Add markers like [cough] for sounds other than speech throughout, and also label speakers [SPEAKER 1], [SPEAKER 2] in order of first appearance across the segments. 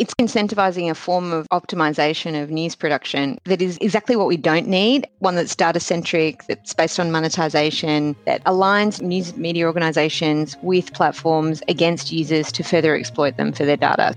[SPEAKER 1] It's incentivizing a form of optimization of news production that is exactly what we don't need one that's data centric, that's based on monetization, that aligns news media organizations with platforms against users to further exploit them for their data.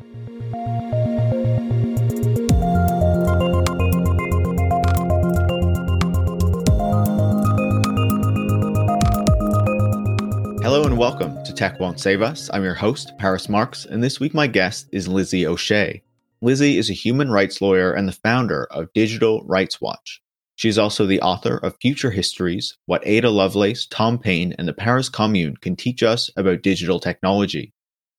[SPEAKER 2] And welcome to Tech Won't Save Us. I'm your host, Paris Marks, and this week my guest is Lizzie O'Shea. Lizzie is a human rights lawyer and the founder of Digital Rights Watch. She is also the author of Future Histories What Ada Lovelace, Tom Paine, and the Paris Commune Can Teach Us About Digital Technology.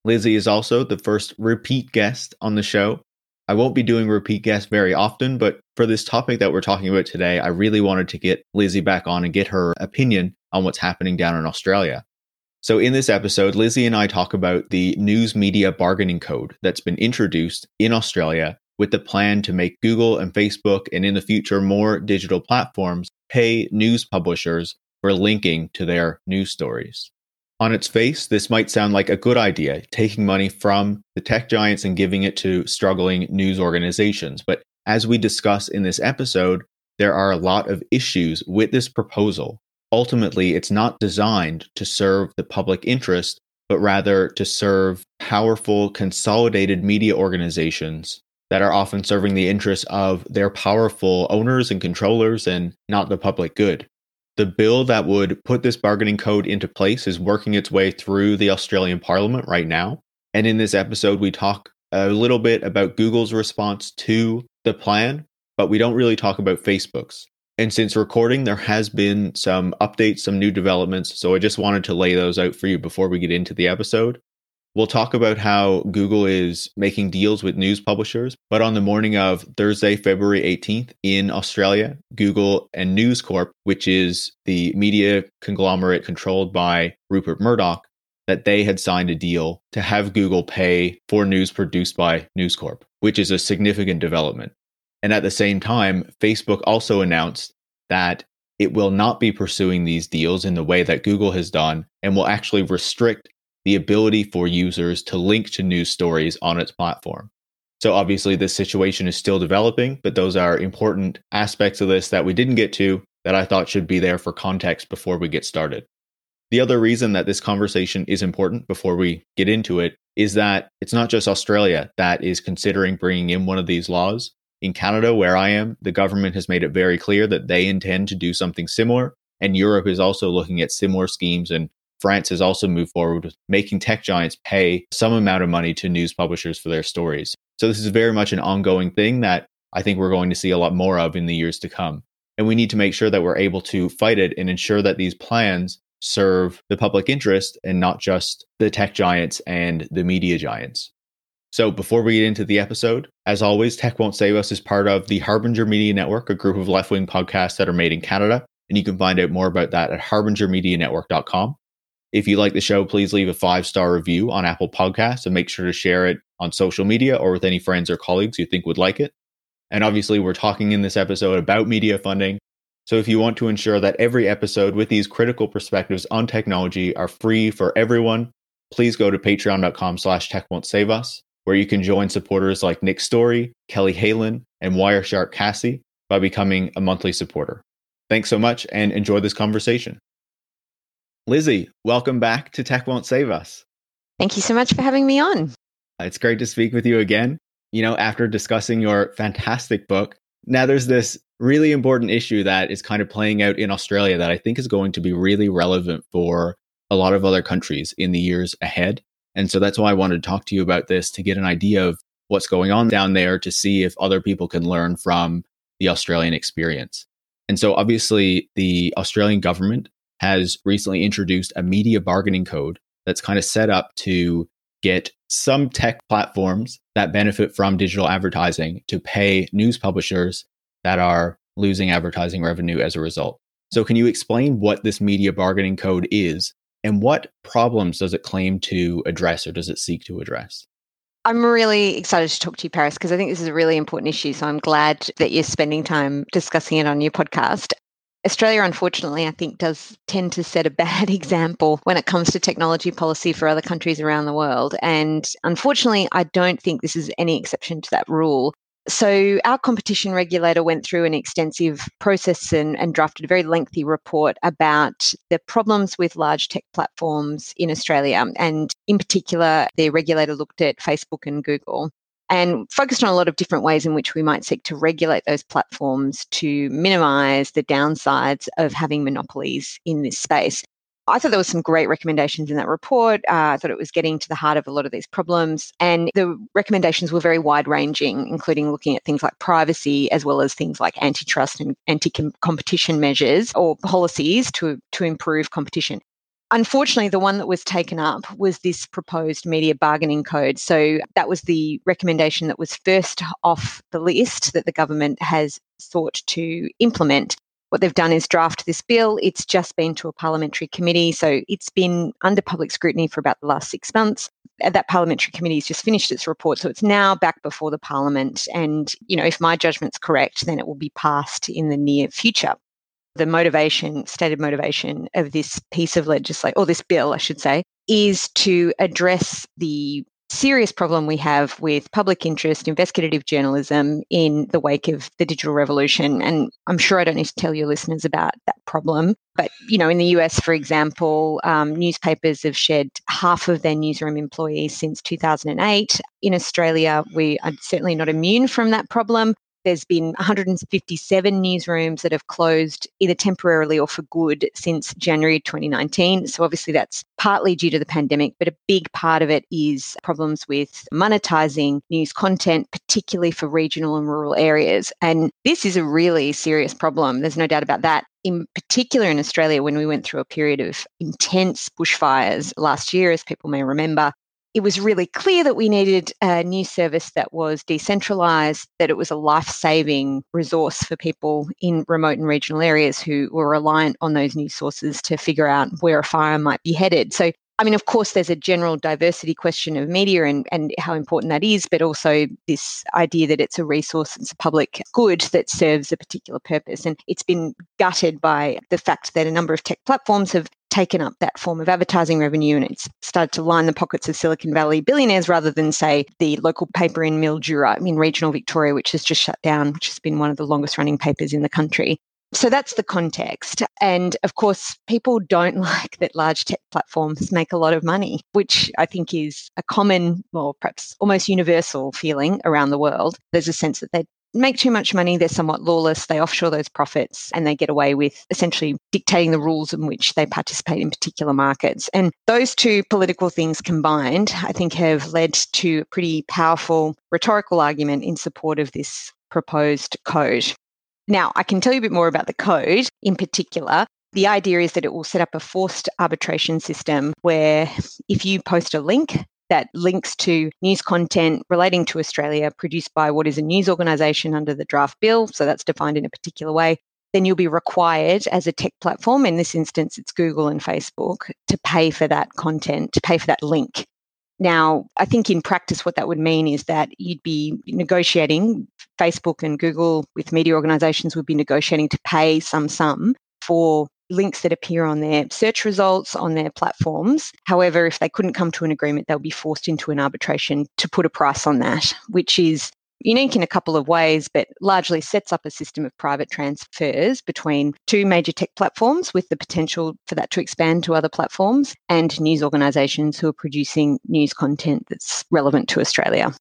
[SPEAKER 2] Lizzie is also the first repeat guest on the show. I won't be doing repeat guests very often, but for this topic that we're talking about today, I really wanted to get Lizzie back on and get her opinion on what's happening down in Australia. So, in this episode, Lizzie and I talk about the news media bargaining code that's been introduced in Australia with the plan to make Google and Facebook and in the future more digital platforms pay news publishers for linking to their news stories. On its face, this might sound like a good idea, taking money from the tech giants and giving it to struggling news organizations. But as we discuss in this episode, there are a lot of issues with this proposal ultimately it's not designed to serve the public interest, but rather to serve powerful, consolidated media organizations that are often serving the interests of their powerful owners and controllers and not the public good. The bill that would put this bargaining code into place is working its way through the Australian Parliament right now. And in this episode, we talk a little bit about Google's response to the plan, but we don't really talk about Facebook's. And since recording, there has been some updates, some new developments. So I just wanted to lay those out for you before we get into the episode. We'll talk about how Google is making deals with news publishers. But on the morning of Thursday, February 18th in Australia, Google and News Corp, which is the media conglomerate controlled by Rupert Murdoch, that they had signed a deal to have Google pay for news produced by News Corp, which is a significant development. And at the same time, Facebook also announced that it will not be pursuing these deals in the way that Google has done and will actually restrict the ability for users to link to news stories on its platform. So, obviously, this situation is still developing, but those are important aspects of this that we didn't get to that I thought should be there for context before we get started. The other reason that this conversation is important before we get into it is that it's not just Australia that is considering bringing in one of these laws. In Canada, where I am, the government has made it very clear that they intend to do something similar. And Europe is also looking at similar schemes. And France has also moved forward with making tech giants pay some amount of money to news publishers for their stories. So this is very much an ongoing thing that I think we're going to see a lot more of in the years to come. And we need to make sure that we're able to fight it and ensure that these plans serve the public interest and not just the tech giants and the media giants. So before we get into the episode, as always, Tech Won't Save Us is part of the Harbinger Media Network, a group of left wing podcasts that are made in Canada. And you can find out more about that at harbingermedianetwork.com. If you like the show, please leave a five star review on Apple Podcasts and make sure to share it on social media or with any friends or colleagues you think would like it. And obviously, we're talking in this episode about media funding. So if you want to ensure that every episode with these critical perspectives on technology are free for everyone, please go to patreon.com slash tech won't save us where you can join supporters like Nick Story, Kelly Halen, and Wireshark Cassie by becoming a monthly supporter. Thanks so much and enjoy this conversation. Lizzie, welcome back to Tech Won't Save Us.
[SPEAKER 1] Thank you so much for having me on.
[SPEAKER 2] Uh, it's great to speak with you again. You know, after discussing your fantastic book, now there's this really important issue that is kind of playing out in Australia that I think is going to be really relevant for a lot of other countries in the years ahead. And so that's why I wanted to talk to you about this to get an idea of what's going on down there to see if other people can learn from the Australian experience. And so obviously, the Australian government has recently introduced a media bargaining code that's kind of set up to get some tech platforms that benefit from digital advertising to pay news publishers that are losing advertising revenue as a result. So, can you explain what this media bargaining code is and what problems does it claim to address or does it seek to address?
[SPEAKER 1] I'm really excited to talk to you, Paris, because I think this is a really important issue. So I'm glad that you're spending time discussing it on your podcast. Australia, unfortunately, I think does tend to set a [laughs] bad example when it comes to technology policy for other countries around the world. And unfortunately, I don't think this is any exception to that rule. So, our competition regulator went through an extensive process and, and, drafted a very lengthy report about the problems with large tech platforms in Australia. And in particular, the regulator looked at Facebook and Google and focused on a lot of different ways in which we might seek to regulate those platforms to minimize the downsides of having monopolies in this space. I thought there was some great recommendations in that report. Uh, I thought it was getting to the heart of a lot of these problems. And the recommendations were very wide ranging, including looking at things like privacy as well as things like antitrust and anti competition measures or policies to, to improve competition. Unfortunately, the one that was taken up was this proposed media bargaining code. So that was the recommendation that was first off the list that the government has sought to implement. What they've done is draft this bill. It's just been to a parliamentary committee. So it's been under public scrutiny for about the last six months. Uh, that parliamentary committee has just finished its report. So it's now back before the parliament. And, you know, if my judgment's correct, then it will be passed in the near future. The motivation, stated motivation of this piece of legislation, or this bill, I should say, is to address the serious problem we have with public interest investigative journalism in the wake of the digital revolution and i'm sure i don't need to tell your listeners about that problem but you know in the us for example um, newspapers have shed half of their newsroom employees since 2008 in australia we are certainly not immune from that problem there's been 157 newsrooms that have closed either temporarily or for good since January 2019. So, obviously, that's partly due to the pandemic, but a big part of it is problems with monetizing news content, particularly for regional and rural areas. And this is a really serious problem. There's no doubt about that in particular in Australia, when we went through a period of intense bushfires last year, as people may remember, it was really clear that we needed a new service that was decentralized, that it was a life saving resource for people in remote and regional areas who were reliant on those news sources to figure out where a fire might be headed. So, I mean, of course, there's a general diversity question of media and, and how important that is, but also this idea that it's a resource, it's a public good that serves a particular purpose. And it's been gutted by the fact that a number of tech platforms have taken up that form of advertising revenue and it's started to line the pockets of Silicon Valley billionaires rather than, say, the local paper in Mildura in regional Victoria, which has just shut down, which has been one of the longest running papers in the country. So that's the context. And of course, people don't [laughs] like that large tech platforms make a lot of money, which I think is a common or perhaps almost universal feeling around the world. There's a sense that they make too much money, they're somewhat lawless, they offshore those profits, and they get away with essentially dictating the rules in which they participate in particular markets. And those two political things combined, I think, have led to a pretty powerful rhetorical argument in support of this proposed code. Now, I can tell you a bit more about the code in particular. The idea is that it will set up a forced arbitration system where if you post a link that links to news content relating to Australia produced by what is a news organisation under the draft bill. So that's defined in a particular way. Then you'll be required as a tech platform, in this instance, it's Google and Facebook, to pay for that content, to pay for that link. Now, I think in practice, what that would mean is that you'd be negotiating, Facebook and Google with media organizations would be negotiating to pay some sum for links that appear on their search results on their platforms. However, if they couldn't come to an agreement, they'll be forced into an arbitration to put a price on that, which is unique in a couple of ways, but largely sets up a system of private transfers between two major tech platforms with the potential for that to expand to other platforms and news organizations who are producing news content that's relevant to Australia.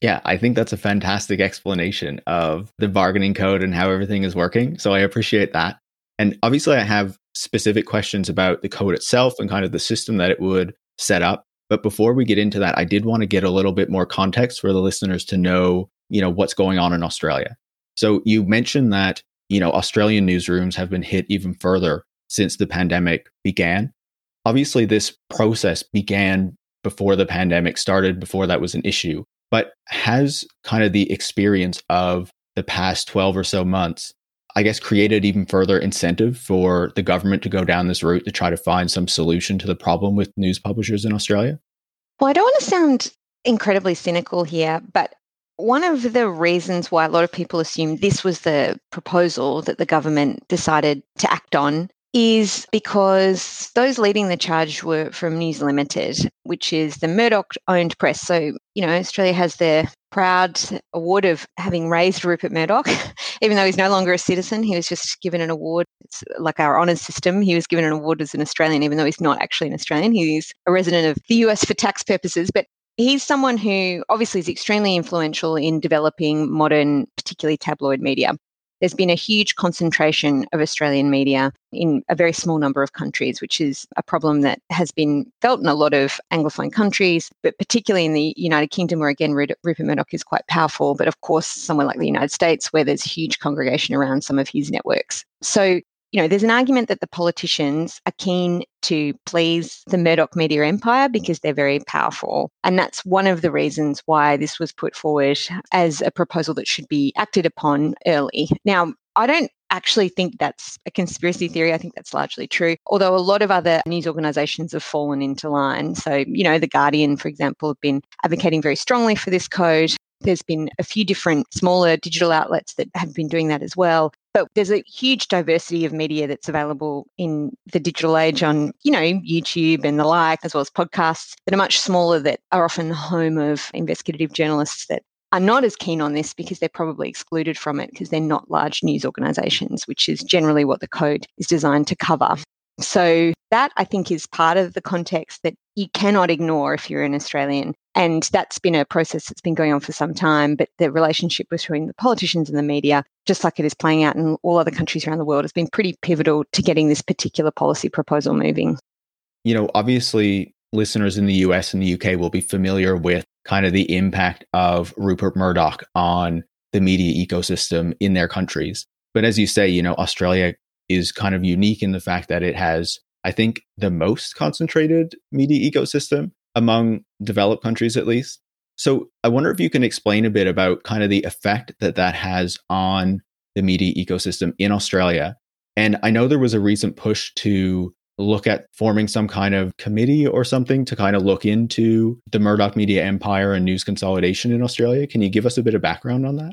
[SPEAKER 2] Yeah, I think that's a fantastic explanation of the bargaining code and how everything is working. So I appreciate that. And obviously, I have specific questions about the code itself and kind of the system that it would set up. But before we get into that, I did want to get a little bit more context for the listeners to know, you know, what's going on in Australia. So you mentioned that, you know, Australian newsrooms have been hit even further since the pandemic began. Obviously, this process began before the pandemic started, before that was an issue. But has kind of the experience of the past 12 or so months I guess, created even further incentive for the government to go down this route to try to find some solution to the problem with news publishers in Australia?
[SPEAKER 1] Well, I don't want to sound incredibly cynical here, but one of the reasons why a lot of people assume this was the proposal that the government decided to act on is because those leading the charge were from News Limited, which is the Murdoch owned press. So, you know, Australia has the proud award of having raised Rupert Murdoch, [laughs] even though he's no longer a citizen. He was just given an award. It's like our honours system. He was given an award as an Australian, even though he's not actually an Australian. He's a resident of the US for tax purposes. But he's someone who obviously is extremely influential in developing modern, particularly tabloid media there's been a huge concentration of Australian media in a very small number of countries, which is a problem that has been felt in a lot of Anglophone countries, but particularly in the United Kingdom, where again, Rupert Murdoch is quite powerful, but of course, somewhere like the United States, where there's a huge congregation around some of his networks. So you know, there's an argument that the politicians are keen to please the Murdoch media empire because they're very powerful. And that's one of the reasons why this was put forward as a proposal that should be acted upon early. Now, I don't actually think that's a conspiracy theory. I think that's largely true. Although a lot of other news organizations have fallen into line. So, you know, The Guardian, for example, have been advocating very strongly for this code. There's been a few different smaller digital outlets that have been doing that as well. But there's a huge diversity of media that's available in the digital age on, you know, YouTube and the like, as well as podcasts that are much smaller that are often the home of investigative journalists that are not as keen on this because they're probably excluded from it because they're not large news organizations, which is generally what the code is designed to cover. So that I think is part of the context that you cannot ignore if you're an Australian. And that's been a process that's been going on for some time. But the relationship between the politicians and the media, just like it is playing out in all other countries around the world, has been pretty pivotal to getting this particular policy proposal moving.
[SPEAKER 2] You know, obviously, listeners in the US and the UK will be familiar with kind of the impact of Rupert Murdoch on the media ecosystem in their countries. But as you say, you know, Australia is kind of unique in the fact that it has, I think, the most concentrated media ecosystem among developed countries, at least. So I wonder if you can explain a bit about kind of the effect that that has on the media ecosystem in Australia. And I know there was a recent push to look at forming some kind of committee or something to kind of look into the Murdoch media empire and news consolidation in Australia. Can you give us a bit of background on that?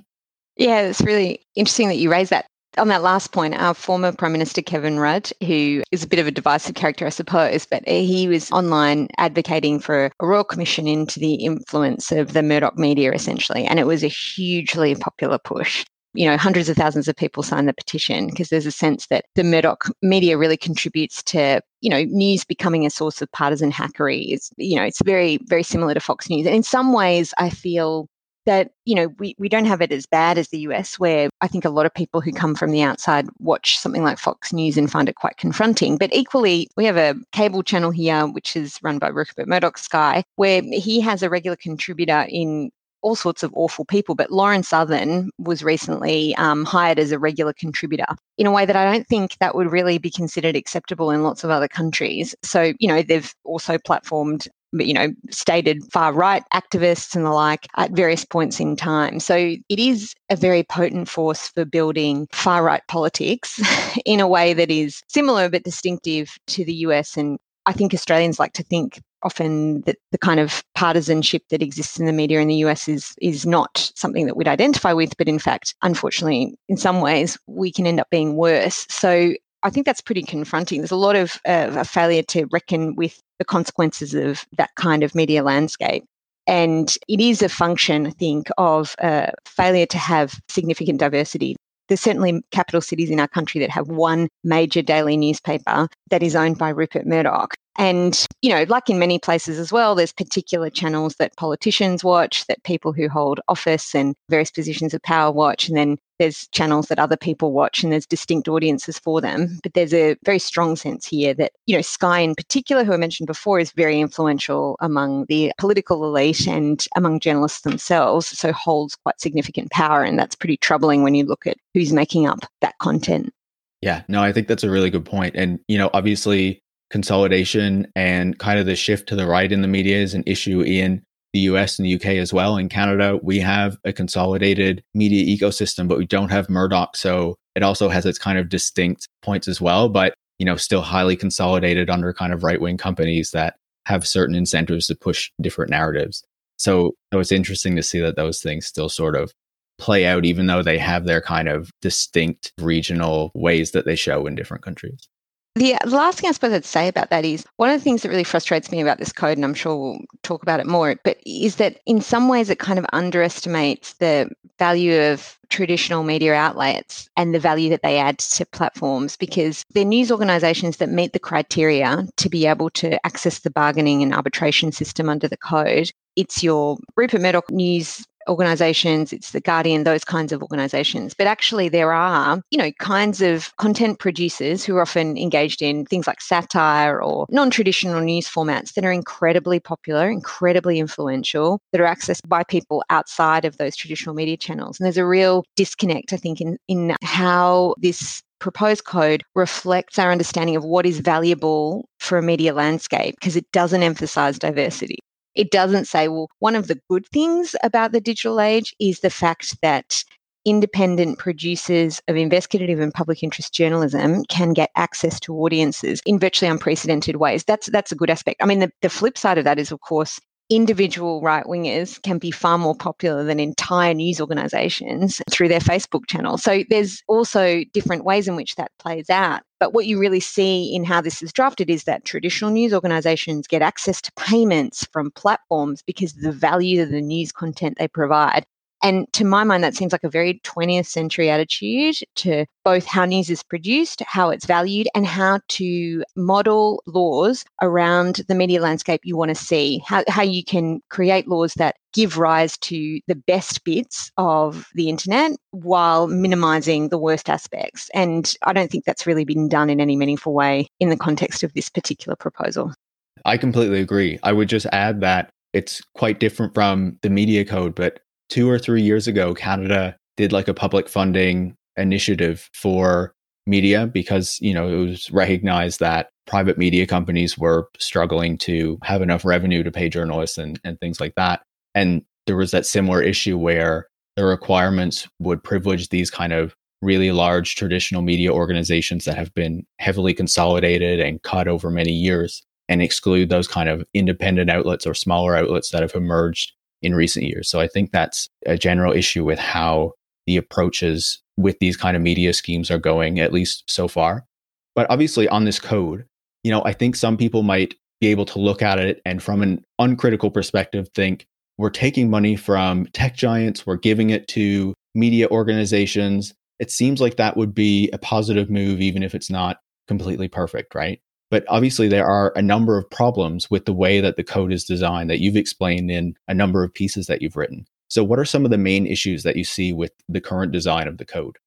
[SPEAKER 1] Yeah, it's really interesting that you raise that on that last point, our former Prime Minister Kevin Rudd, who is a bit of a divisive character, I suppose, but he was online advocating for a royal commission into the influence of the Murdoch media, essentially. And it was a hugely popular push you know, hundreds of thousands of people signed the petition because there's a sense that the Murdoch media really contributes to, you know, news becoming a source of partisan hackery. It's, you know, it's very, very similar to Fox News. And in some ways, I feel that you know we, we don't have it as bad as the US where I think a lot of people who come from the outside watch something like Fox News and find it quite confronting but equally we have a cable channel here which is run by Rupert Murdoch Sky where he has a regular contributor in all sorts of awful people. But Lauren Southern was recently um, hired as a regular contributor in a way that I don't think that would really be considered acceptable in lots of other countries. So, you know, they've also platformed you know, stated far right activists and the like at various points in time. So it is a very potent force for building far right politics [laughs] in a way that is similar but distinctive to the US. And I think Australians like to think often that the kind of partisanship that exists in the media in the US is is not something that we'd identify with, but in fact, unfortunately, in some ways, we can end up being worse. So I think that's pretty confronting. There's a lot of uh, a failure to reckon with the consequences of that kind of media landscape. And it is a function, I think, of uh, failure to have significant diversity. There's certainly capital cities in our country that have one major daily newspaper that is owned by Rupert Murdoch. And, you know, like in many places as well, there's particular channels that politicians watch, that people who hold office and various positions of power watch. And then there's channels that other people watch and there's distinct audiences for them. But there's a very strong sense here that, you know, Sky in particular, who I mentioned before, is very influential among the political elite and among journalists themselves. So holds quite significant power. And that's pretty troubling when you look at who's making up that content.
[SPEAKER 2] Yeah, no, I think that's a really good point. And, you know, obviously consolidation and kind of the shift to the right in the media is an issue in the US and the UK as well. In Canada, we have a consolidated media ecosystem, but we don't have Murdoch. So it also has its kind of distinct points as well, but you know, still highly consolidated under kind of right wing companies that have certain incentives to push different narratives. So it was interesting to see that those things still sort of play out, even though they have their kind of distinct regional ways that they show in different countries.
[SPEAKER 1] Uh, the last thing I suppose I'd say about that is one of the things that really frustrates me about this code, and I'm sure we'll talk about it more, but is that in some ways it kind of underestimates the value of traditional media outlets and the value that they add to platforms because they're news organizations that meet the criteria to be able to access the bargaining and arbitration system under the code. It's your Rupert Murdoch news organizations, it's the Guardian, those kinds of organizations. But actually, there are, you know, kinds of content producers who are often engaged in things like satire or non traditional news formats that are incredibly popular, incredibly influential, that are accessed by people outside of those traditional media channels. And there's a real disconnect, I think, in, in how this proposed code reflects our understanding of what is valuable for a media landscape because it doesn't emphasize diversity. It doesn't say, well, one of the good things about the digital age is the fact that independent producers of investigative and public interest journalism can get access to audiences in virtually unprecedented ways. That's that's a good aspect. I mean, the, the flip side of that is, of course, individual right wingers can be far more popular than entire news organizations through their Facebook channel. So there's also different ways in which that plays out. But what you really see in how this is drafted is that traditional news organizations get access to payments from platforms because of the value of the news content they provide. And to my mind, that seems like a very 20th century attitude to both how news is produced, how it's valued, and how to model laws around the media landscape you want to see, how, how you can create laws that give rise to the best bits of the internet while minimizing the worst aspects. And I don't think that's really been done in any meaningful way in the context of this particular proposal.
[SPEAKER 2] I completely agree. I would just add that it's quite different from the media code, but two or three years ago, Canada did like a public funding initiative for media because, you know, it was recognized that private media companies were struggling to have enough revenue to pay journalists and, and things like that. And there was that similar issue where the requirements would privilege these kind of really large traditional media organizations that have been heavily consolidated and cut over many years and exclude those kind of independent outlets or smaller outlets that have emerged in recent years. So I think that's a general issue with how the approaches with these kind of media schemes are going, at least so far. But obviously, on this code, you know, I think some people might be able to look at it and from an uncritical perspective think we're taking money from tech giants, we're giving it to media organizations. It seems like that would be a positive move, even if it's not completely perfect, right? But obviously, there are a number of problems with the way that the code is designed that you've explained in a number of pieces that you've written. So, what are some of the main issues that you see with the current design of the code?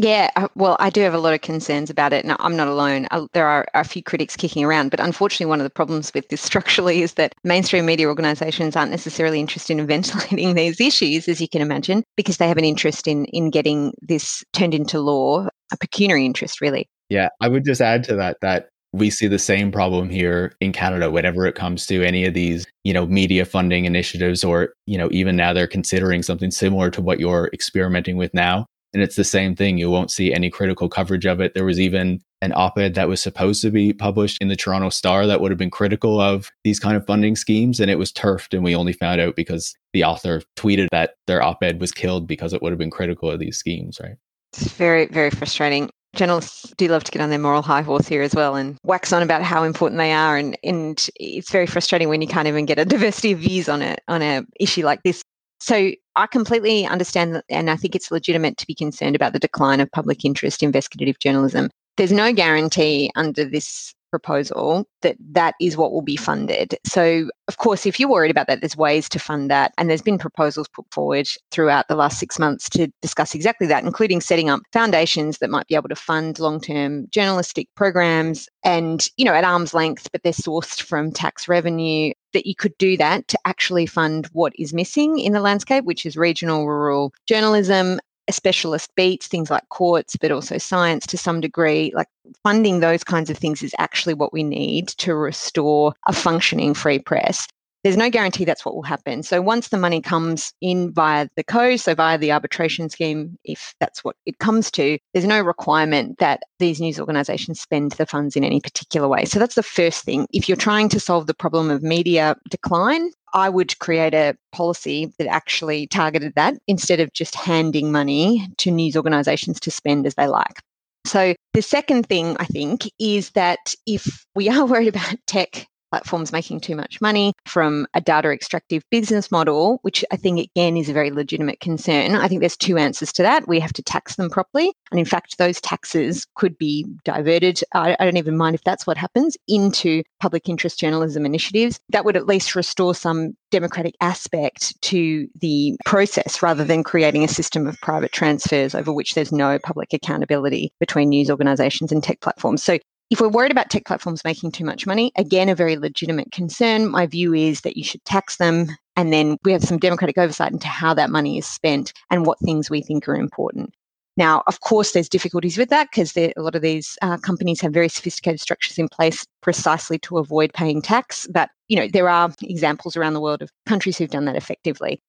[SPEAKER 1] Yeah, uh, well, I do have a lot of concerns about it. Now, I'm not alone. Uh, there are a few critics kicking around, but unfortunately, one of the problems with this [laughs] structurally is that mainstream media organizations aren't necessarily interested in [laughs] ventilating these issues, as you can imagine, because they have an interest in in getting this turned into law, a pecuniary interest, really.
[SPEAKER 2] Yeah, I would just add to that that we see the same problem here in Canada whenever it comes to any of these, you know, media funding initiatives or, you know, even now they're considering something similar to what you're experimenting with now. And it's the same thing. You won't see any critical coverage of it. There was even an op ed that was supposed to be published in the Toronto Star that would have been critical of these kind of funding schemes. And it was turfed. And we only found out because the author tweeted that their op ed was killed because it would have been critical of these schemes, right?
[SPEAKER 1] It's very, very frustrating journalists do love to get on their moral high horse here as well and wax on about how important they are and and it's very frustrating when you can't even get a [laughs] diversity of views on it on a issue like this so I completely understand and I think it's legitimate to be concerned about the decline of public interest investigative journalism. There's no guarantee under this proposal that that is what will be funded. So, of course, if you're worried about that, there's ways to fund that. And there's been proposals put forward throughout the last six months to discuss exactly that, including setting up foundations that might be able to fund long term journalistic programs and, you know, at arm's length, but they're sourced from tax revenue. That you could do that to actually fund what is missing in the landscape, which is regional, rural journalism, specialist beats, things like courts, but also science to some degree. Like funding those kinds of things is actually what we need to restore a functioning free press. There's no guarantee that's what will happen. So once the money comes in via the co, so via the arbitration scheme, if that's what it comes to, there's no requirement that these news organizations spend the funds in any particular way. So that's the first thing. If you're trying to solve the problem of media decline, I would create a policy that actually targeted that instead of just handing money to news organizations to spend as they like. So, the second thing I think is that if we [laughs] are worried about tech platforms making too much money from a data extractive business model, which I think again is a very legitimate concern. I think there's two answers to that. We have to tax them properly. And in fact, those taxes could be diverted. I, I don't even mind if that's what happens into public interest journalism initiatives. That would at least restore some democratic aspect to the process rather than creating a system of private transfers over which there's no public accountability between news organizations and tech platforms. So if we're worried about tech platforms making too much money, again, a very legitimate concern. My view is that you should tax them and then we have some democratic oversight into how that money is spent and what things we think are important. Now, of course, there's difficulties with that because a lot of these uh, companies have very sophisticated structures in place precisely to avoid paying tax. But you know, there are examples around the world of countries who've done that effectively.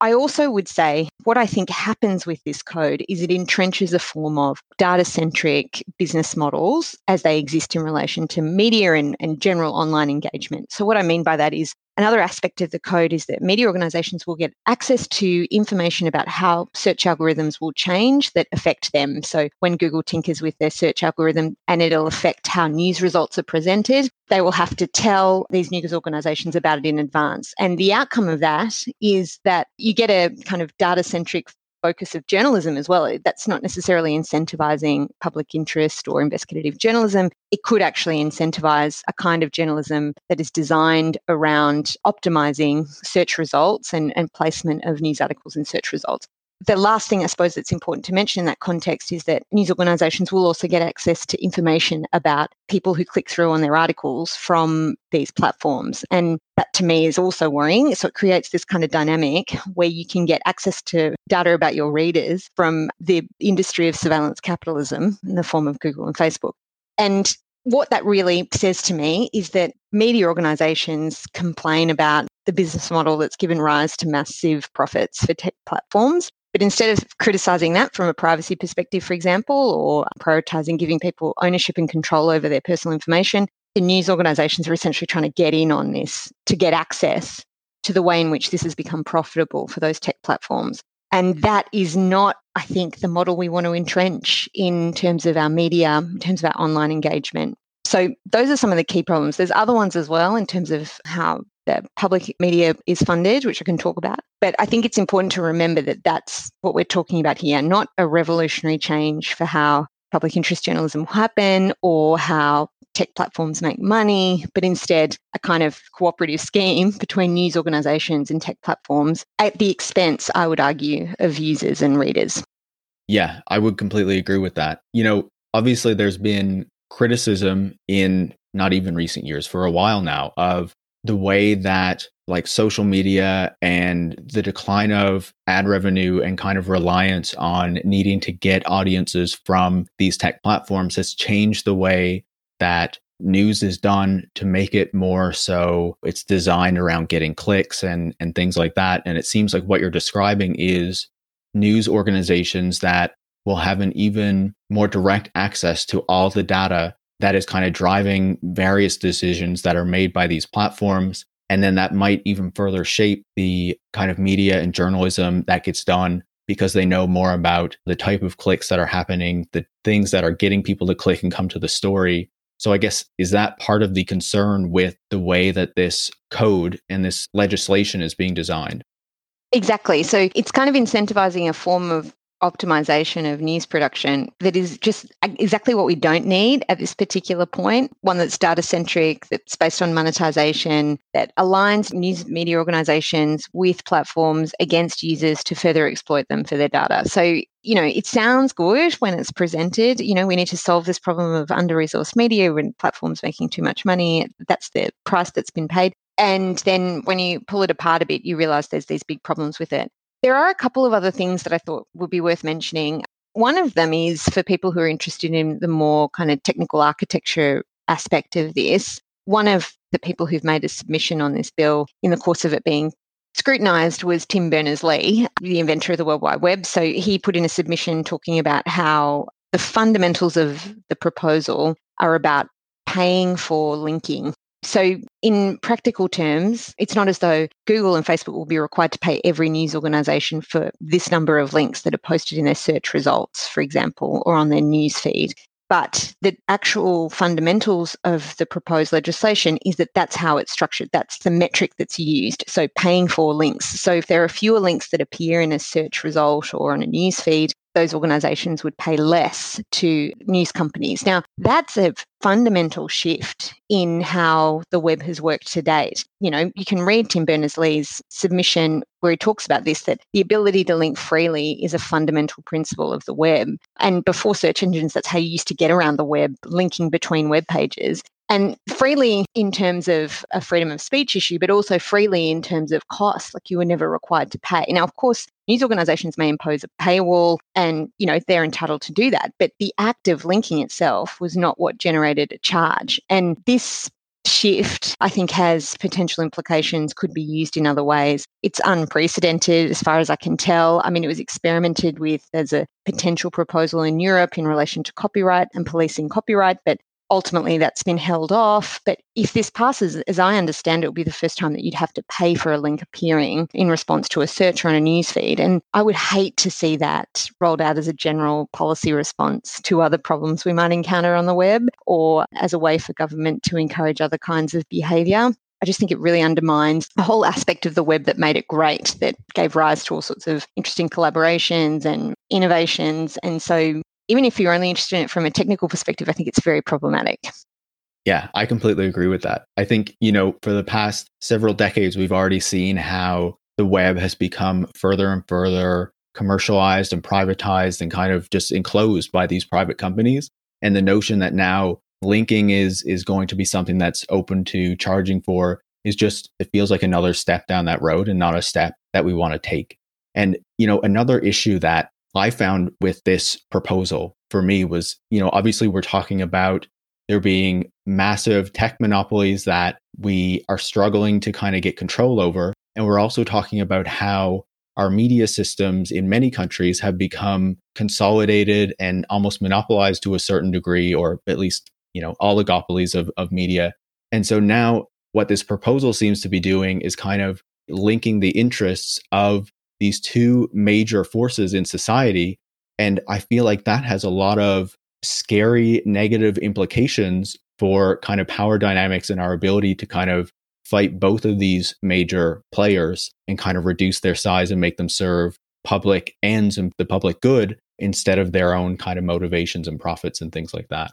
[SPEAKER 1] I also would say what I think happens with this code is it entrenches a form of data centric business models as they exist in relation to media and, and general online engagement. So, what I mean by that is Another aspect of the code is that media organizations will get access to information about how search algorithms will change that affect them. So when Google tinkers with their search algorithm and it'll affect how news results are presented, they will have to tell these news organizations about it in advance. And the outcome of that is that you get a kind of data centric focus of journalism as well. That's not necessarily incentivizing public interest or investigative journalism. It could actually incentivize a kind of journalism that is designed around optimizing search results and, and placement of news articles in search results the last thing I suppose that's important to mention in that context is that news organisations will also get access to information about people who click through on their articles from these platforms. And that to me is also worrying. So it creates this kind of dynamic where you can get access to data about your readers from the industry of surveillance capitalism in the form of Google and Facebook. And what that really says to me is that media organizations complain about the business model that's given rise to massive profits for tech platforms. But instead of criticizing that from a privacy perspective, for example, or prioritizing giving people ownership and control over their personal information, the news organizations are essentially trying to get in on this to get access to the way in which this has become profitable for those tech platforms. And that is not, I think, the model we want to entrench in terms of our media, in terms of our online engagement. So those are some of the key problems. There's other ones as well in terms of how the public media is funded, which I can talk about. But I think it's important to remember that that's what we're talking about here, not a revolutionary change for how public interest journalism will happen or how tech platforms make money, but instead a kind of cooperative scheme between news organizations and tech platforms at the expense, I would argue, of users and readers.
[SPEAKER 2] Yeah, I would completely agree with that. You know, obviously there's been criticism in not even recent years for a while now of the way that like social media and the decline of ad revenue and kind of reliance on needing to get audiences from these tech platforms has changed the way that news is done to make it more so it's designed around getting clicks and and things like that. And it seems like what you're describing is news organizations that will have an even more direct access to all the data that is kind of driving various decisions that are made by these platforms. And then that might even further shape the kind of media and journalism that gets done because they know more about the type of clicks that are happening, the things that are getting people to click and come to the story. So I guess is that part of the concern with the way that this code and this legislation is being designed?
[SPEAKER 1] Exactly. So it's kind of incentivizing a form of optimization of news production that is just exactly what we don't need at this particular point. One that's data centric, that's based on monetization, that aligns news media organizations with platforms against users to further exploit them for their data. So, you know, it sounds good when it's presented. You know, we need to solve this problem of under resourced media when platforms making too much money. That's the price that's been paid. And then when you pull it apart a bit, you realize there's these big problems with it. There are a couple of other things that I thought would be worth mentioning. One of them is for people who are interested in the more kind of technical architecture aspect of this. one of the people who've made a submission on this bill in the course of it being scrutinised was Tim Berners Lee, the inventor of the World Wide Web. So he put in a submission talking about how the fundamentals of the proposal are about paying for linking. So, in practical terms, it's not as though Google and Facebook will be required to pay every news organization for this number of links that are posted in their search results, for example, or on their news feed. But the actual fundamentals of the proposed legislation is that that's how it's structured. That's the metric that's used. So paying for links. So if there are fewer links that appear in a search result or on a news feed, those organizations would pay less to news companies. Now, that's a fundamental shift in how the web has worked to date. You know, you can read Tim Berners Lee's submission where he talks about this that the ability to link freely is a fundamental principle of the web. And before search engines, that's how you used to get around the web, linking between web pages and freely in terms of a freedom of speech issue, but also freely in terms of cost, like you were never required to pay. Now, of course, news organizations may impose a paywall and, you know, they're entitled to do that, but the act of linking itself was not what generated a charge. And this shift, I think, has potential implications, could be used in other ways. It's unprecedented as far as I can tell. I mean, it was experimented with as a potential proposal in Europe in relation to copyright and policing copyright, but ultimately that's been held off. But if this passes, as I understand it, will be the first time that you'd have to pay for a link appearing in response to a search on a newsfeed. And I would hate to see that rolled out as a general policy response to other problems we might encounter on the web or as a way for government to encourage other kinds of behaviour. I just think it really undermines the whole aspect of the web that made it great, that gave rise to all sorts of interesting collaborations and innovations. And so even if you're only interested in it from a technical perspective, I think it's very problematic.
[SPEAKER 2] Yeah, I completely agree with that. I think, you know, for the past several decades, we've already seen how the web has become further and further commercialized and privatized and kind of just enclosed by these private companies. And the notion that now linking is is going to be something that's open to charging for is just it feels like another step down that road and not a step that we want to take. And you know, another issue that I found with this proposal for me was, you know, obviously we're talking about there being massive tech monopolies that we are struggling to kind of get control over. And we're also talking about how our media systems in many countries have become consolidated and almost monopolized to a certain degree, or at least, you know, oligopolies of, of media. And so now what this proposal seems to be doing is kind of linking the interests of these two major forces in society. And I feel like that has a lot of scary negative implications for kind of power dynamics and our ability to kind of fight both of these major players and kind of reduce their size and make them serve public ends and the public good instead of their own kind of motivations and profits and things like that.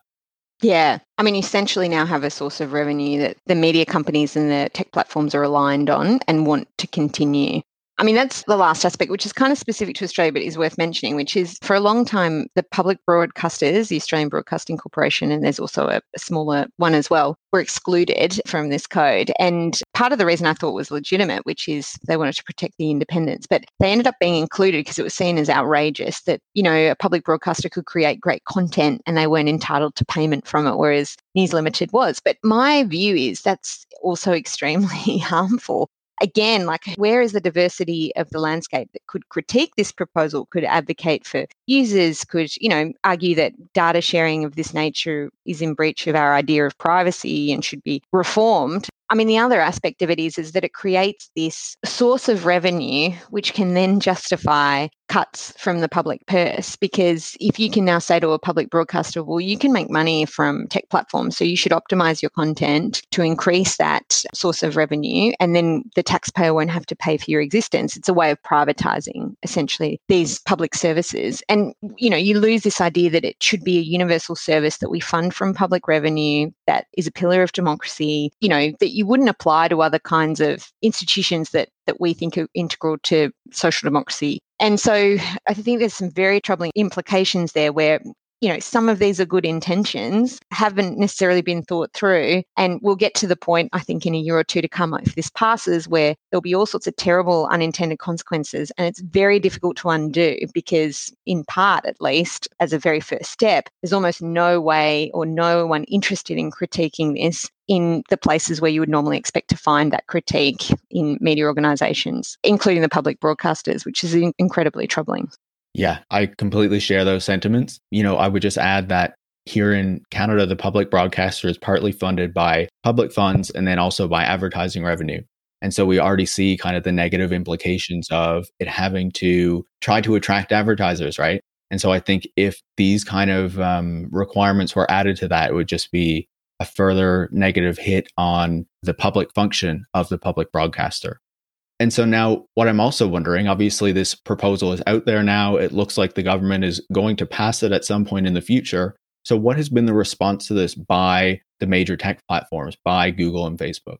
[SPEAKER 1] Yeah. I mean, essentially now have a source of revenue that the media companies and the tech platforms are aligned on and want to continue. I mean, that's the last aspect, which is kind of specific to Australia, but is worth mentioning, which is for a long time, the public broadcasters, the Australian Broadcasting Corporation, and there's also a, a, smaller one as well, were excluded from this code. And part of the reason I thought was legitimate, which is they wanted to protect the independence, but they ended up being included because it was seen as outrageous that, you know, a public broadcaster could create great content and they weren't entitled to payment from it, whereas News Limited was. But my view is that's also [laughs] extremely harmful again, like where is the diversity of the landscape that could critique this proposal, could advocate for users, could, you know, argue that data sharing of this nature is in breach of our idea of privacy and should be reformed. I mean, the other aspect of it is, is that it creates this source of revenue which can then justify cuts from the public purse. Because if you can now say to a public broadcaster, well, you can make money from tech platforms, so you should optimize your content to increase that source of revenue, and then the taxpayer won't have to pay for your existence. It's a way of privatizing essentially these public services. And, you know, you lose this idea that it should be a universal service that we fund from public revenue, that is a pillar of democracy, you know, that you wouldn't apply to other kinds of institutions that that we think are integral to social democracy. And so I think there's some very troubling implications there where you know, some of these are good intentions, haven't necessarily been thought through. And we'll get to the point, I think, in a year or two to come, if this passes, where there'll be all sorts of terrible unintended consequences. And it's very difficult to undo because, in part at least, as a very first step, there's almost no way or no one interested in critiquing this in the places where you would normally expect to find that critique in media organisations, including the public broadcasters, which is incredibly troubling.
[SPEAKER 2] Yeah, I completely share those sentiments. You know, I would just add that here in Canada, the public broadcaster is partly funded by public funds and then also by advertising revenue. And so we already see kind of the negative implications of it having to try to attract advertisers, right? And so I think if these kind of um, requirements were added to that, it would just be a further negative hit on the public function of the public broadcaster. And so now, what I'm also wondering obviously, this proposal is out there now. It looks like the government is going to pass it at some point in the future. So, what has been the response to this by the major tech platforms, by Google and Facebook?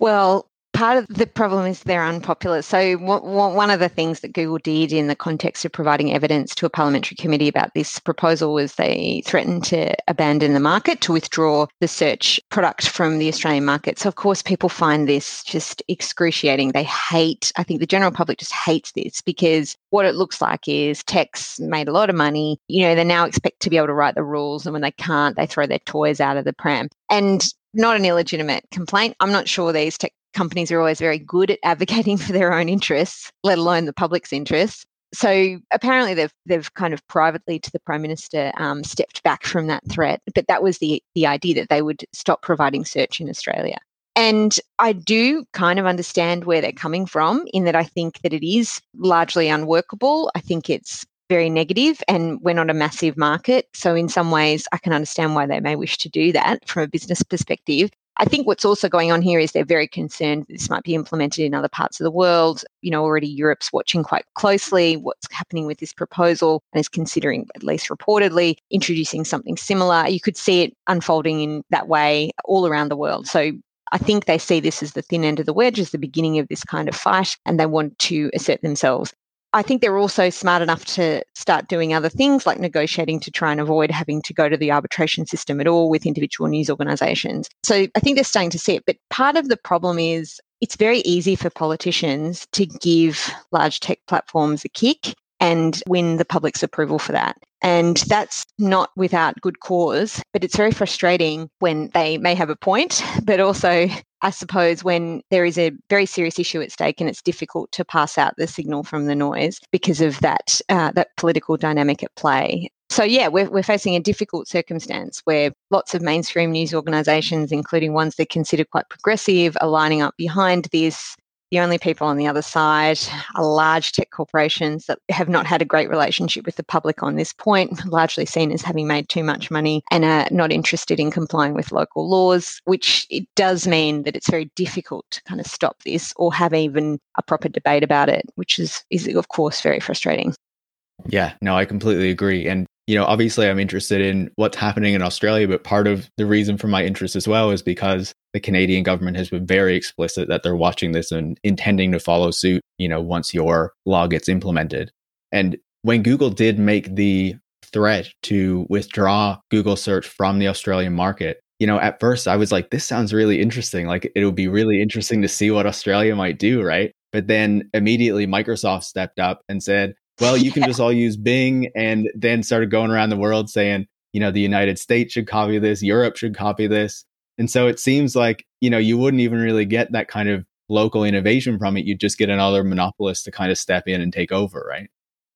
[SPEAKER 1] Well, part of the problem is they're unpopular. So, one of the things that Google did in the context of providing evidence to a parliamentary committee about this proposal was they threatened to abandon the market, to withdraw the search product from the Australian market. So, of course, people find this just excruciating. They hate, I think the general public just hates this because what it looks like is tech's made a lot of money. You know, they now expect to be able to write the rules, and when they can't, they throw their toys out of the pram. And not an illegitimate complaint. I'm not sure these tech companies are always very good at advocating [laughs] for their own interests, let alone the public's interests. So apparently they've they've kind of privately to the prime minister um, stepped back from that threat, but that was the the idea that they would stop providing search in Australia. And I do kind of understand where they're coming from in that I think that it is largely unworkable. I think it's very negative and we're not a massive market. So, in some ways, I can understand why they may wish to do that from a business perspective. I think what's also going on here is they're very concerned this might be implemented in other parts of the world. You know, already Europe's watching quite closely what's happening with this proposal and is considering, at least reportedly, introducing something similar. You could see it unfolding in that way all around the world. So I think they see this as the thin end of the wedge, as the beginning of this kind of fight, and they want to assert themselves. I think they're also smart enough to start doing other things like negotiating to try and avoid having to go to the arbitration system at all with individual news organizations. So I think they're starting to see it. But part of the problem is it's very easy for politicians to give large tech platforms a kick and win the public's approval for that. And that's not without good cause, but it's very frustrating when they may have a point, [laughs] but also, I suppose, when there is a very serious issue at stake and it's difficult to pass out the signal from the noise because of that, uh, that political dynamic at play. So, yeah, we're, we're facing a difficult circumstance where lots of mainstream news organisations, including ones that consider quite progressive, are lining up behind this the only people on the other side are large tech corporations that have not had a great relationship with the public on this point, largely seen as having made too much money and are not interested in complying with local laws, which it does mean that it's very difficult to kind of stop this or have even a proper debate about it, which is, is of course very frustrating.
[SPEAKER 2] Yeah, no, I completely agree. And you know, obviously I'm interested in what's happening in Australia, but part of the reason for my interest as well is because the Canadian government has been very explicit that they're watching this and intending to follow suit, you know, once your law gets implemented. And when Google did make the threat to withdraw Google search from the Australian market, you know, at first I was like, this sounds really interesting. Like it would be really interesting to see what Australia might do, right? But then immediately Microsoft stepped up and said, well, you can just [laughs] all use Bing and then started going around the world saying, you know, the United States should copy this, Europe should copy this. And so it seems like, you know, you wouldn't even really get that kind of local innovation from it. You'd just get another monopolist to kind of step in and take over, right?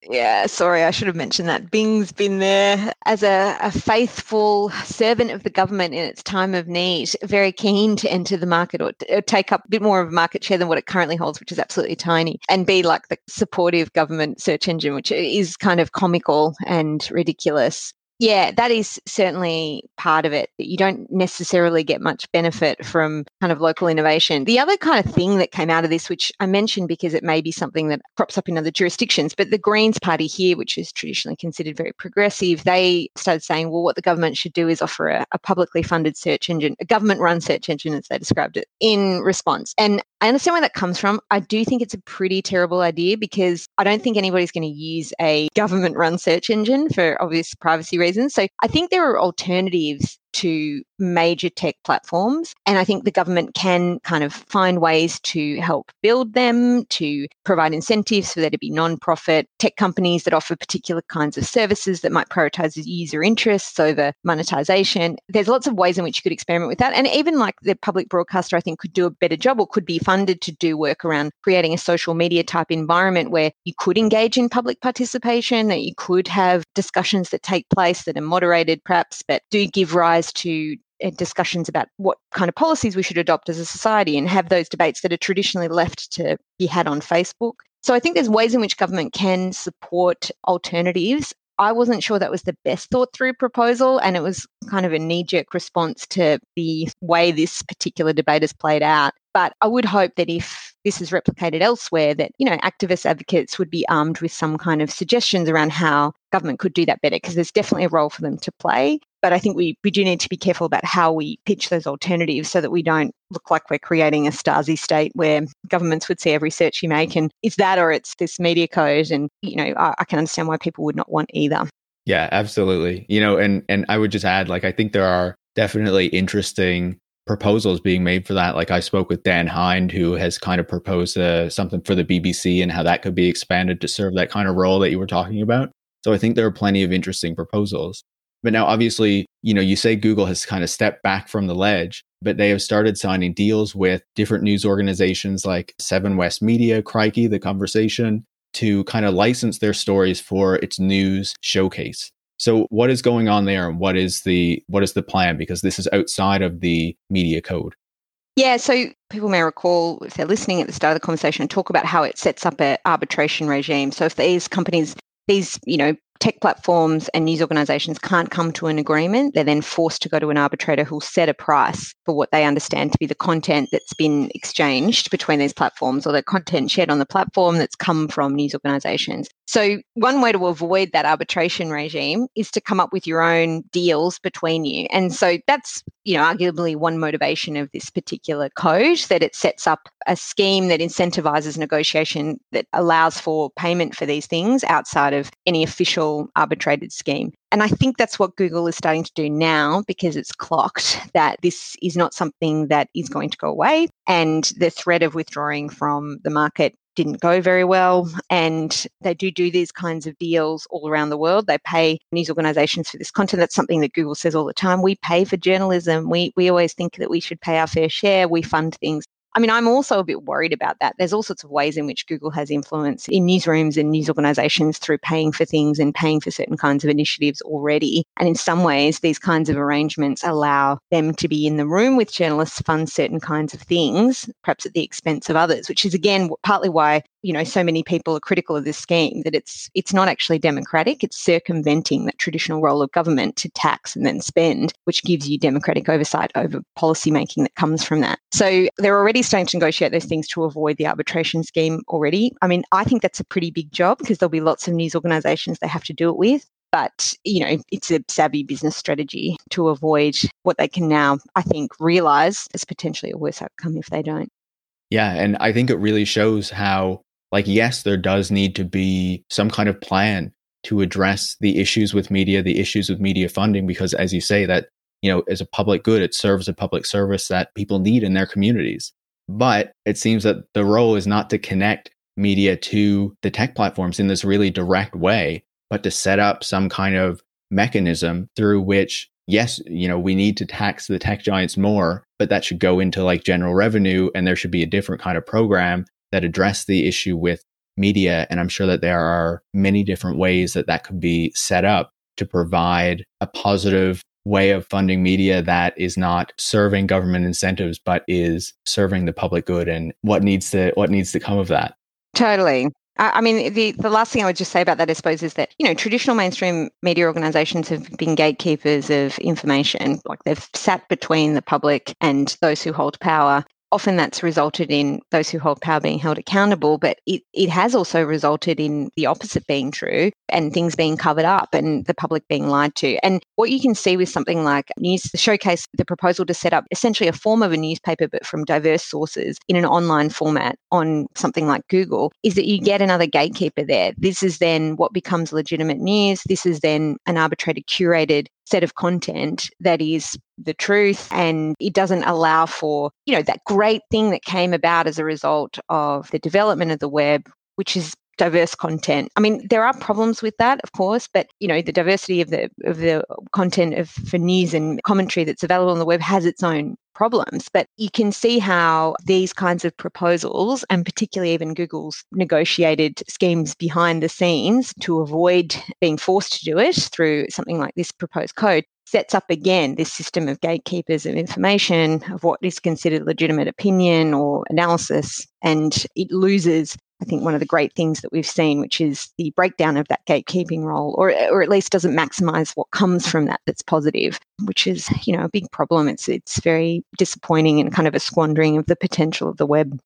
[SPEAKER 1] Yeah, sorry, I should have mentioned that. Bing's been there as a, a, faithful servant of the government in its time of need, very keen to enter the market or, or, take up a bit more of a market share than what it currently holds, which is absolutely tiny, and be like the supportive government search engine, which is kind of comical and ridiculous. Yeah, that is certainly part of it. You don't necessarily get much benefit from kind of local innovation. The other kind of thing that came out of this, which I mentioned because it may be something that crops up in other jurisdictions, but the Greens Party here, which is traditionally considered very progressive, they started saying, well, what the government should do is offer a, a publicly funded search engine, a government run search engine, as they described it, in response. And I understand where that comes from. I do think it's a pretty terrible idea because I don't think anybody's going to use a government run search engine for obvious privacy reasons. So I think there are alternatives to major tech platforms. And I think the government can kind of find ways to help build them, to provide incentives for there to be non-profit tech companies that offer particular kinds of services that might prioritize user interests over monetization. There's lots of ways in which you could experiment with that. And even like the public broadcaster, I think could do a better job or could be funded to do work around creating a social media type environment where you could engage in public participation, that you could have discussions that take place that are moderated perhaps, but do give rise to discussions about what kind of policies we should adopt as a society and have those debates that are traditionally left to be had on Facebook. So I think there's ways in which government can support alternatives. I wasn't sure that was the best thought through proposal, and it was kind of a knee jerk response to the way this particular debate has played out. But I would hope that if this is replicated elsewhere, that, you know, activist advocates would be armed with some kind of suggestions around how government could do that better, because there's definitely a role for them to play. But I think we, we do need to be careful about how we pitch those alternatives so that we don't look like we're creating a Stasi state where governments would see every search you make and it's that or it's this media code. And, you know, I, I can understand why people would not want either.
[SPEAKER 2] Yeah, absolutely. You know, and and I would just add, like, I think there are definitely interesting proposals being made for that. Like I spoke with Dan Hind, who has kind of proposed uh, something for the BBC and how that could be expanded to serve that kind of role that you were talking about. So I think there are plenty of interesting proposals. But now, obviously, you know, you say Google has kind of stepped back from the ledge, but they have started signing deals with different news organizations like Seven West Media, Crikey, The Conversation, to kind of license their stories for its news showcase. So what is going on there and what is the what is the plan because this is outside of the media code?
[SPEAKER 1] Yeah, so people may recall if they're listening at the start of the conversation talk about how it sets up an arbitration regime. So if these companies these, you know, tech platforms and news organizations can't come to an agreement, they're then forced to go to an arbitrator who'll set a price for what they understand to be the content that's been exchanged between these platforms or the content shared on the platform that's come from news organizations. So, one way to avoid that arbitration regime is to come up with your own deals between you. And so that's, you know, arguably one motivation of this particular code that it sets up a scheme that incentivizes negotiation that allows for payment for these things outside of any official arbitrated scheme. And I think that's what Google is starting to do now because it's clocked that this is not something that is going to go away. And the threat of withdrawing from the market didn't go very well. And they do do these kinds of deals all around the world. They pay news organizations for this content. That's something that Google says all the time. We pay for journalism. We, we always think that we should pay our fair share. We fund things. I mean, I'm also a bit worried about that. There's all sorts of ways in which Google has influence in newsrooms and news organizations through paying for things and paying for certain kinds of initiatives already. And in some ways, these kinds of arrangements allow them to be in the room with journalists, fund certain kinds of things, perhaps at the expense of others, which is again partly why you know so many people are critical of this scheme that it's it's not actually democratic it's circumventing that traditional role of government to tax and then spend which gives you democratic oversight over policy making that comes from that. So they're already starting to negotiate those things to avoid the arbitration scheme already. I mean i think that's a pretty big job because there'll be lots of news organizations they have to do it with but you know it's a savvy business strategy to avoid what they can now i think realize is potentially a worse outcome if they don't.
[SPEAKER 2] Yeah and i think it really shows how like yes there does need to be some kind of plan to address the issues with media the issues with media funding because as you say that you know as a public good it serves a public service that people need in their communities. But it seems that the role is not to connect media to the tech platforms in this really direct way but to set up some kind of mechanism through which yes you know we need to tax the tech giants more but that should go into like general revenue and there should be a different kind of program that address the issue with media. And I'm sure that there are many different ways that that could be set up to provide a positive way of funding media that is not serving government incentives but is serving the public good and what needs to what needs to come of that
[SPEAKER 1] totally I mean, the, the last thing I would just say about that, I suppose, is that, you know, traditional mainstream media organizations have been gatekeepers of information. Like they've sat between the public and those who hold power often that's resulted in those who hold power being held accountable, but it, it has also resulted in the opposite being true and things being covered up and the public being lied to. And what you can see with something like News Showcase, the proposal to set up essentially a form of a newspaper, but from diverse sources in an online format on something like Google, is that you get another gatekeeper there. This is then what becomes legitimate news. This is then an arbitrated, curated set of content that is the truth and it doesn't allow for you know that great thing that came about as a result of the development of the web which is diverse content. I mean, there are problems with that, of course, but you know, the diversity of the of the content of for news and commentary that's available on the web has its own problems. But you can see how these kinds of proposals, and particularly even Google's negotiated schemes behind the scenes to avoid being forced to do it through something like this proposed code, sets up again this system of gatekeepers of information, of what is considered legitimate opinion or analysis, and it loses I think one of the great things that we've seen, which is the breakdown of that gatekeeping role, or, or at least doesn't maximize what comes from that that's positive, which is, you know, a big problem. It's, it's very disappointing and kind of a squandering of the potential of the web.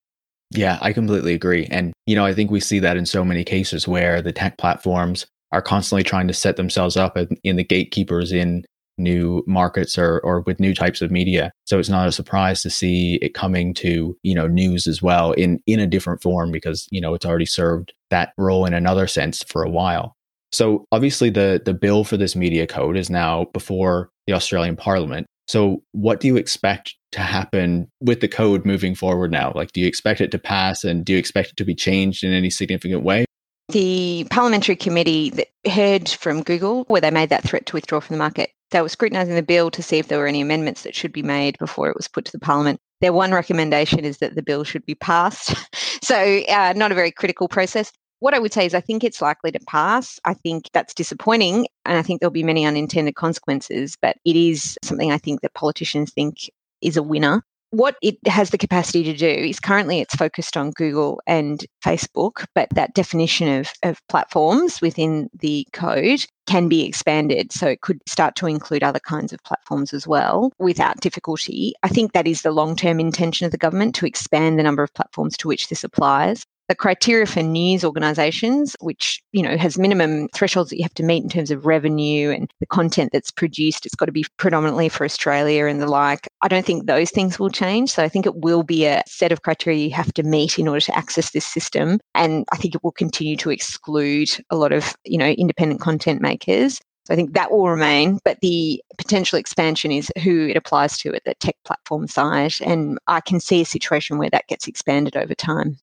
[SPEAKER 2] Yeah, I completely agree. And, you know, I think we see that in so many cases where the tech platforms are constantly trying to set themselves up in the gatekeepers in new markets or, or with new types of media. So it's not a surprise to see it coming to, you know, news as well in, in a different form because, you know, it's already served that role in another sense for a while. So obviously the, the bill for this media code is now before the Australian Parliament. So what do you expect to happen with the code moving forward now? Like, do you expect it to pass and do you expect it to be changed in any significant way?
[SPEAKER 1] The parliamentary committee heard from Google where they made that threat to withdraw from the market they were scrutinising the bill to see if there were any amendments that should be made before it was put to the Parliament. Their one recommendation is that the bill should be passed. [laughs] so, uh, not a very critical process. What I would say is, I think it's likely to pass. I think that's disappointing, and I think there'll be many unintended consequences, but it is something I think that politicians think is a winner what it has the capacity to do is currently it's focused on Google and Facebook, but that definition of, of platforms within the code can be expanded. So it could start to include other kinds of platforms as well without difficulty. I think that is the long term intention of the government to expand the number of platforms to which this applies the criteria for news organizations, which, you know, has minimum thresholds that you have to meet in terms of revenue and the content that's produced. It's got to be predominantly for Australia and the like. I don't think those things will change. So I think it will be a set of criteria you have to meet in order to access this system. And I think it will continue to exclude a lot of, you know, independent content makers. So I think that will remain, but the potential expansion is who it applies to at the tech platform side. And I can see a situation where that gets expanded over time.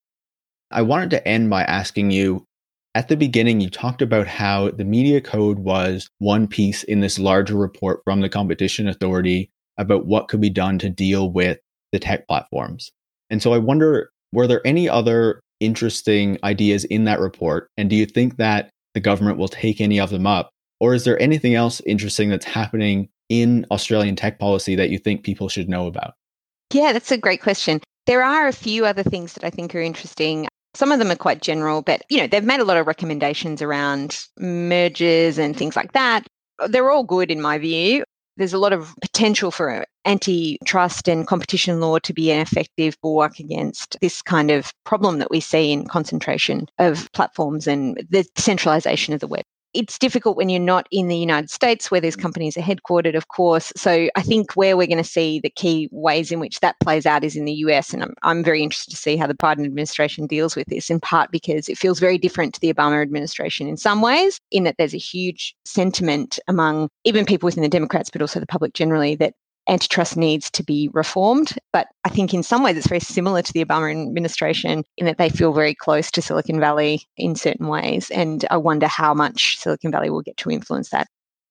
[SPEAKER 2] I wanted to end by asking you at the beginning, you talked about how the media code was one piece in this larger report from the competition authority about what could be done to deal with the tech platforms. And so I wonder were there any other interesting ideas in that report? And do you think that the government will take any of them up? Or is there anything else interesting that's happening in Australian tech policy that you think people should know about?
[SPEAKER 1] Yeah, that's a great question. There are a few other things that I think are interesting. Some of them are quite general, but you know, they've made a lot of recommendations around mergers and things like that. They're all good in my view. There's a lot of potential for antitrust and competition law to be an effective bulwark against this kind of problem that we see in concentration of platforms and the centralization of the web it's difficult when you're not in the United States where these mm. companies are headquartered, of course. So I think where we're going to see the key ways in which that plays out is in the US. And I'm, I'm very interested to see how the Biden administration deals with this, in part because it feels very different to the Obama administration in some ways, in that there's a huge sentiment among even people within the Democrats, but also the public generally, that antitrust needs to be reformed. But I think in some ways it's very similar to the Obama administration in that they feel very close to Silicon Valley in certain ways. And I wonder how much Silicon Valley will get to influence that.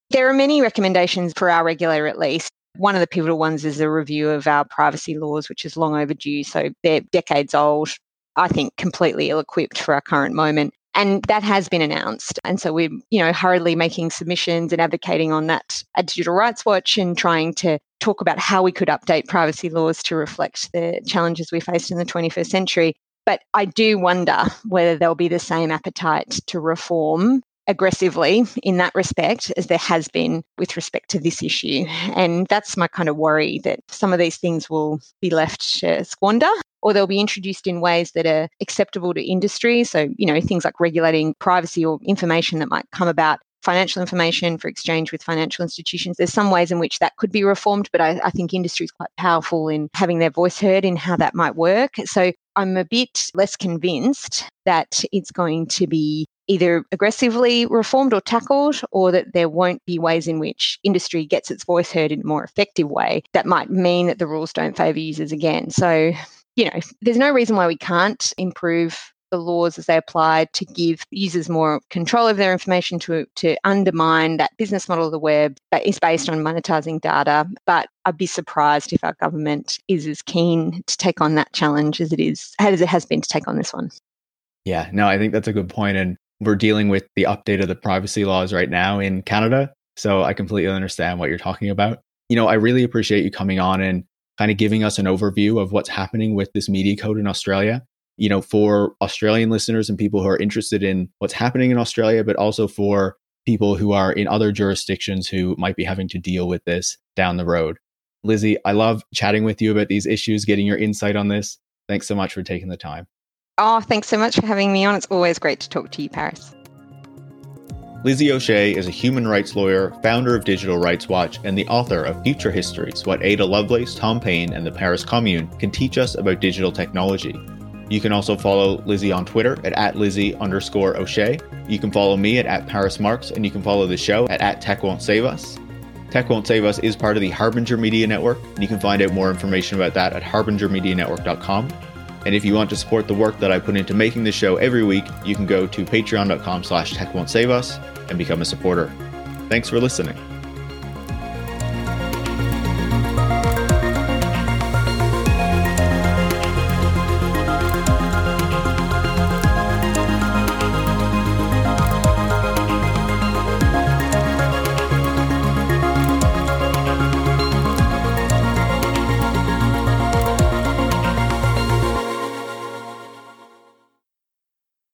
[SPEAKER 1] There are many recommendations for our regulator, at least. One of the pivotal ones is a review of our privacy laws, which is long overdue. So they're decades old. I think completely ill equipped for our current moment. And that has been announced. And so we're, you know, hurriedly making submissions and advocating on that at Digital Rights Watch and trying to talk about how we could update privacy laws to reflect the challenges we faced in the 21st century. But I do wonder whether there'll be the same appetite to reform aggressively in that respect as there has been with respect to this issue. And that's my kind of worry that some of these things will be left to squander or they'll be introduced in ways that are acceptable to industry. So, you know, things like regulating privacy or information that might come about financial information for exchange with financial institutions. There's some ways in which that could be reformed, but I, I think industry is quite powerful in having their voice heard in how that might work. So I'm a bit less convinced that it's going to be either aggressively reformed or tackled, or that there won't be ways in which industry gets its voice heard in a more effective way that might mean that the rules don't favour users again. So, you know, there's no reason why we can't improve the laws as they apply to give users more control of their information to, to undermine that business model of the web that is based on monetizing data. But I'd be surprised if our government is as keen to take on that challenge as it is as it has been to take on this one.
[SPEAKER 2] Yeah, no, I think that's a good point. And we're dealing with the update of the privacy laws right now in Canada. So I completely understand what you're talking about. You know, I really appreciate you coming on and kind of giving us an overview of what's happening with this media code in Australia you know, for Australian listeners and people who are interested in what's happening in Australia, but also for people who are in other jurisdictions who might be having to deal with this down the road. Lizzie, I love chatting with you about these issues, getting your insight on this. Thanks so much for taking the time.
[SPEAKER 1] Oh, thanks so much for having me on. It's always great to talk to you, Paris.
[SPEAKER 2] Lizzie O'Shea is a human rights lawyer, founder of Digital Rights Watch, and the author of Future Histories What Ada Lovelace, Tom Paine, and the Paris Commune Can Teach Us About Digital Technology. You can also follow Lizzie on Twitter at, at Lizzie underscore O'Shea. You can follow me at, at Paris Marks, and you can follow the show at, at Tech Won't Save Us. Tech Won't Save Us is part of the Harbinger Media Network, and you can find out more information about that at harbingermedianetwork.com. And if you want to support the work that I put into making the show every week, you can go to patreon.com slash tech won't save us and become a supporter. Thanks for listening.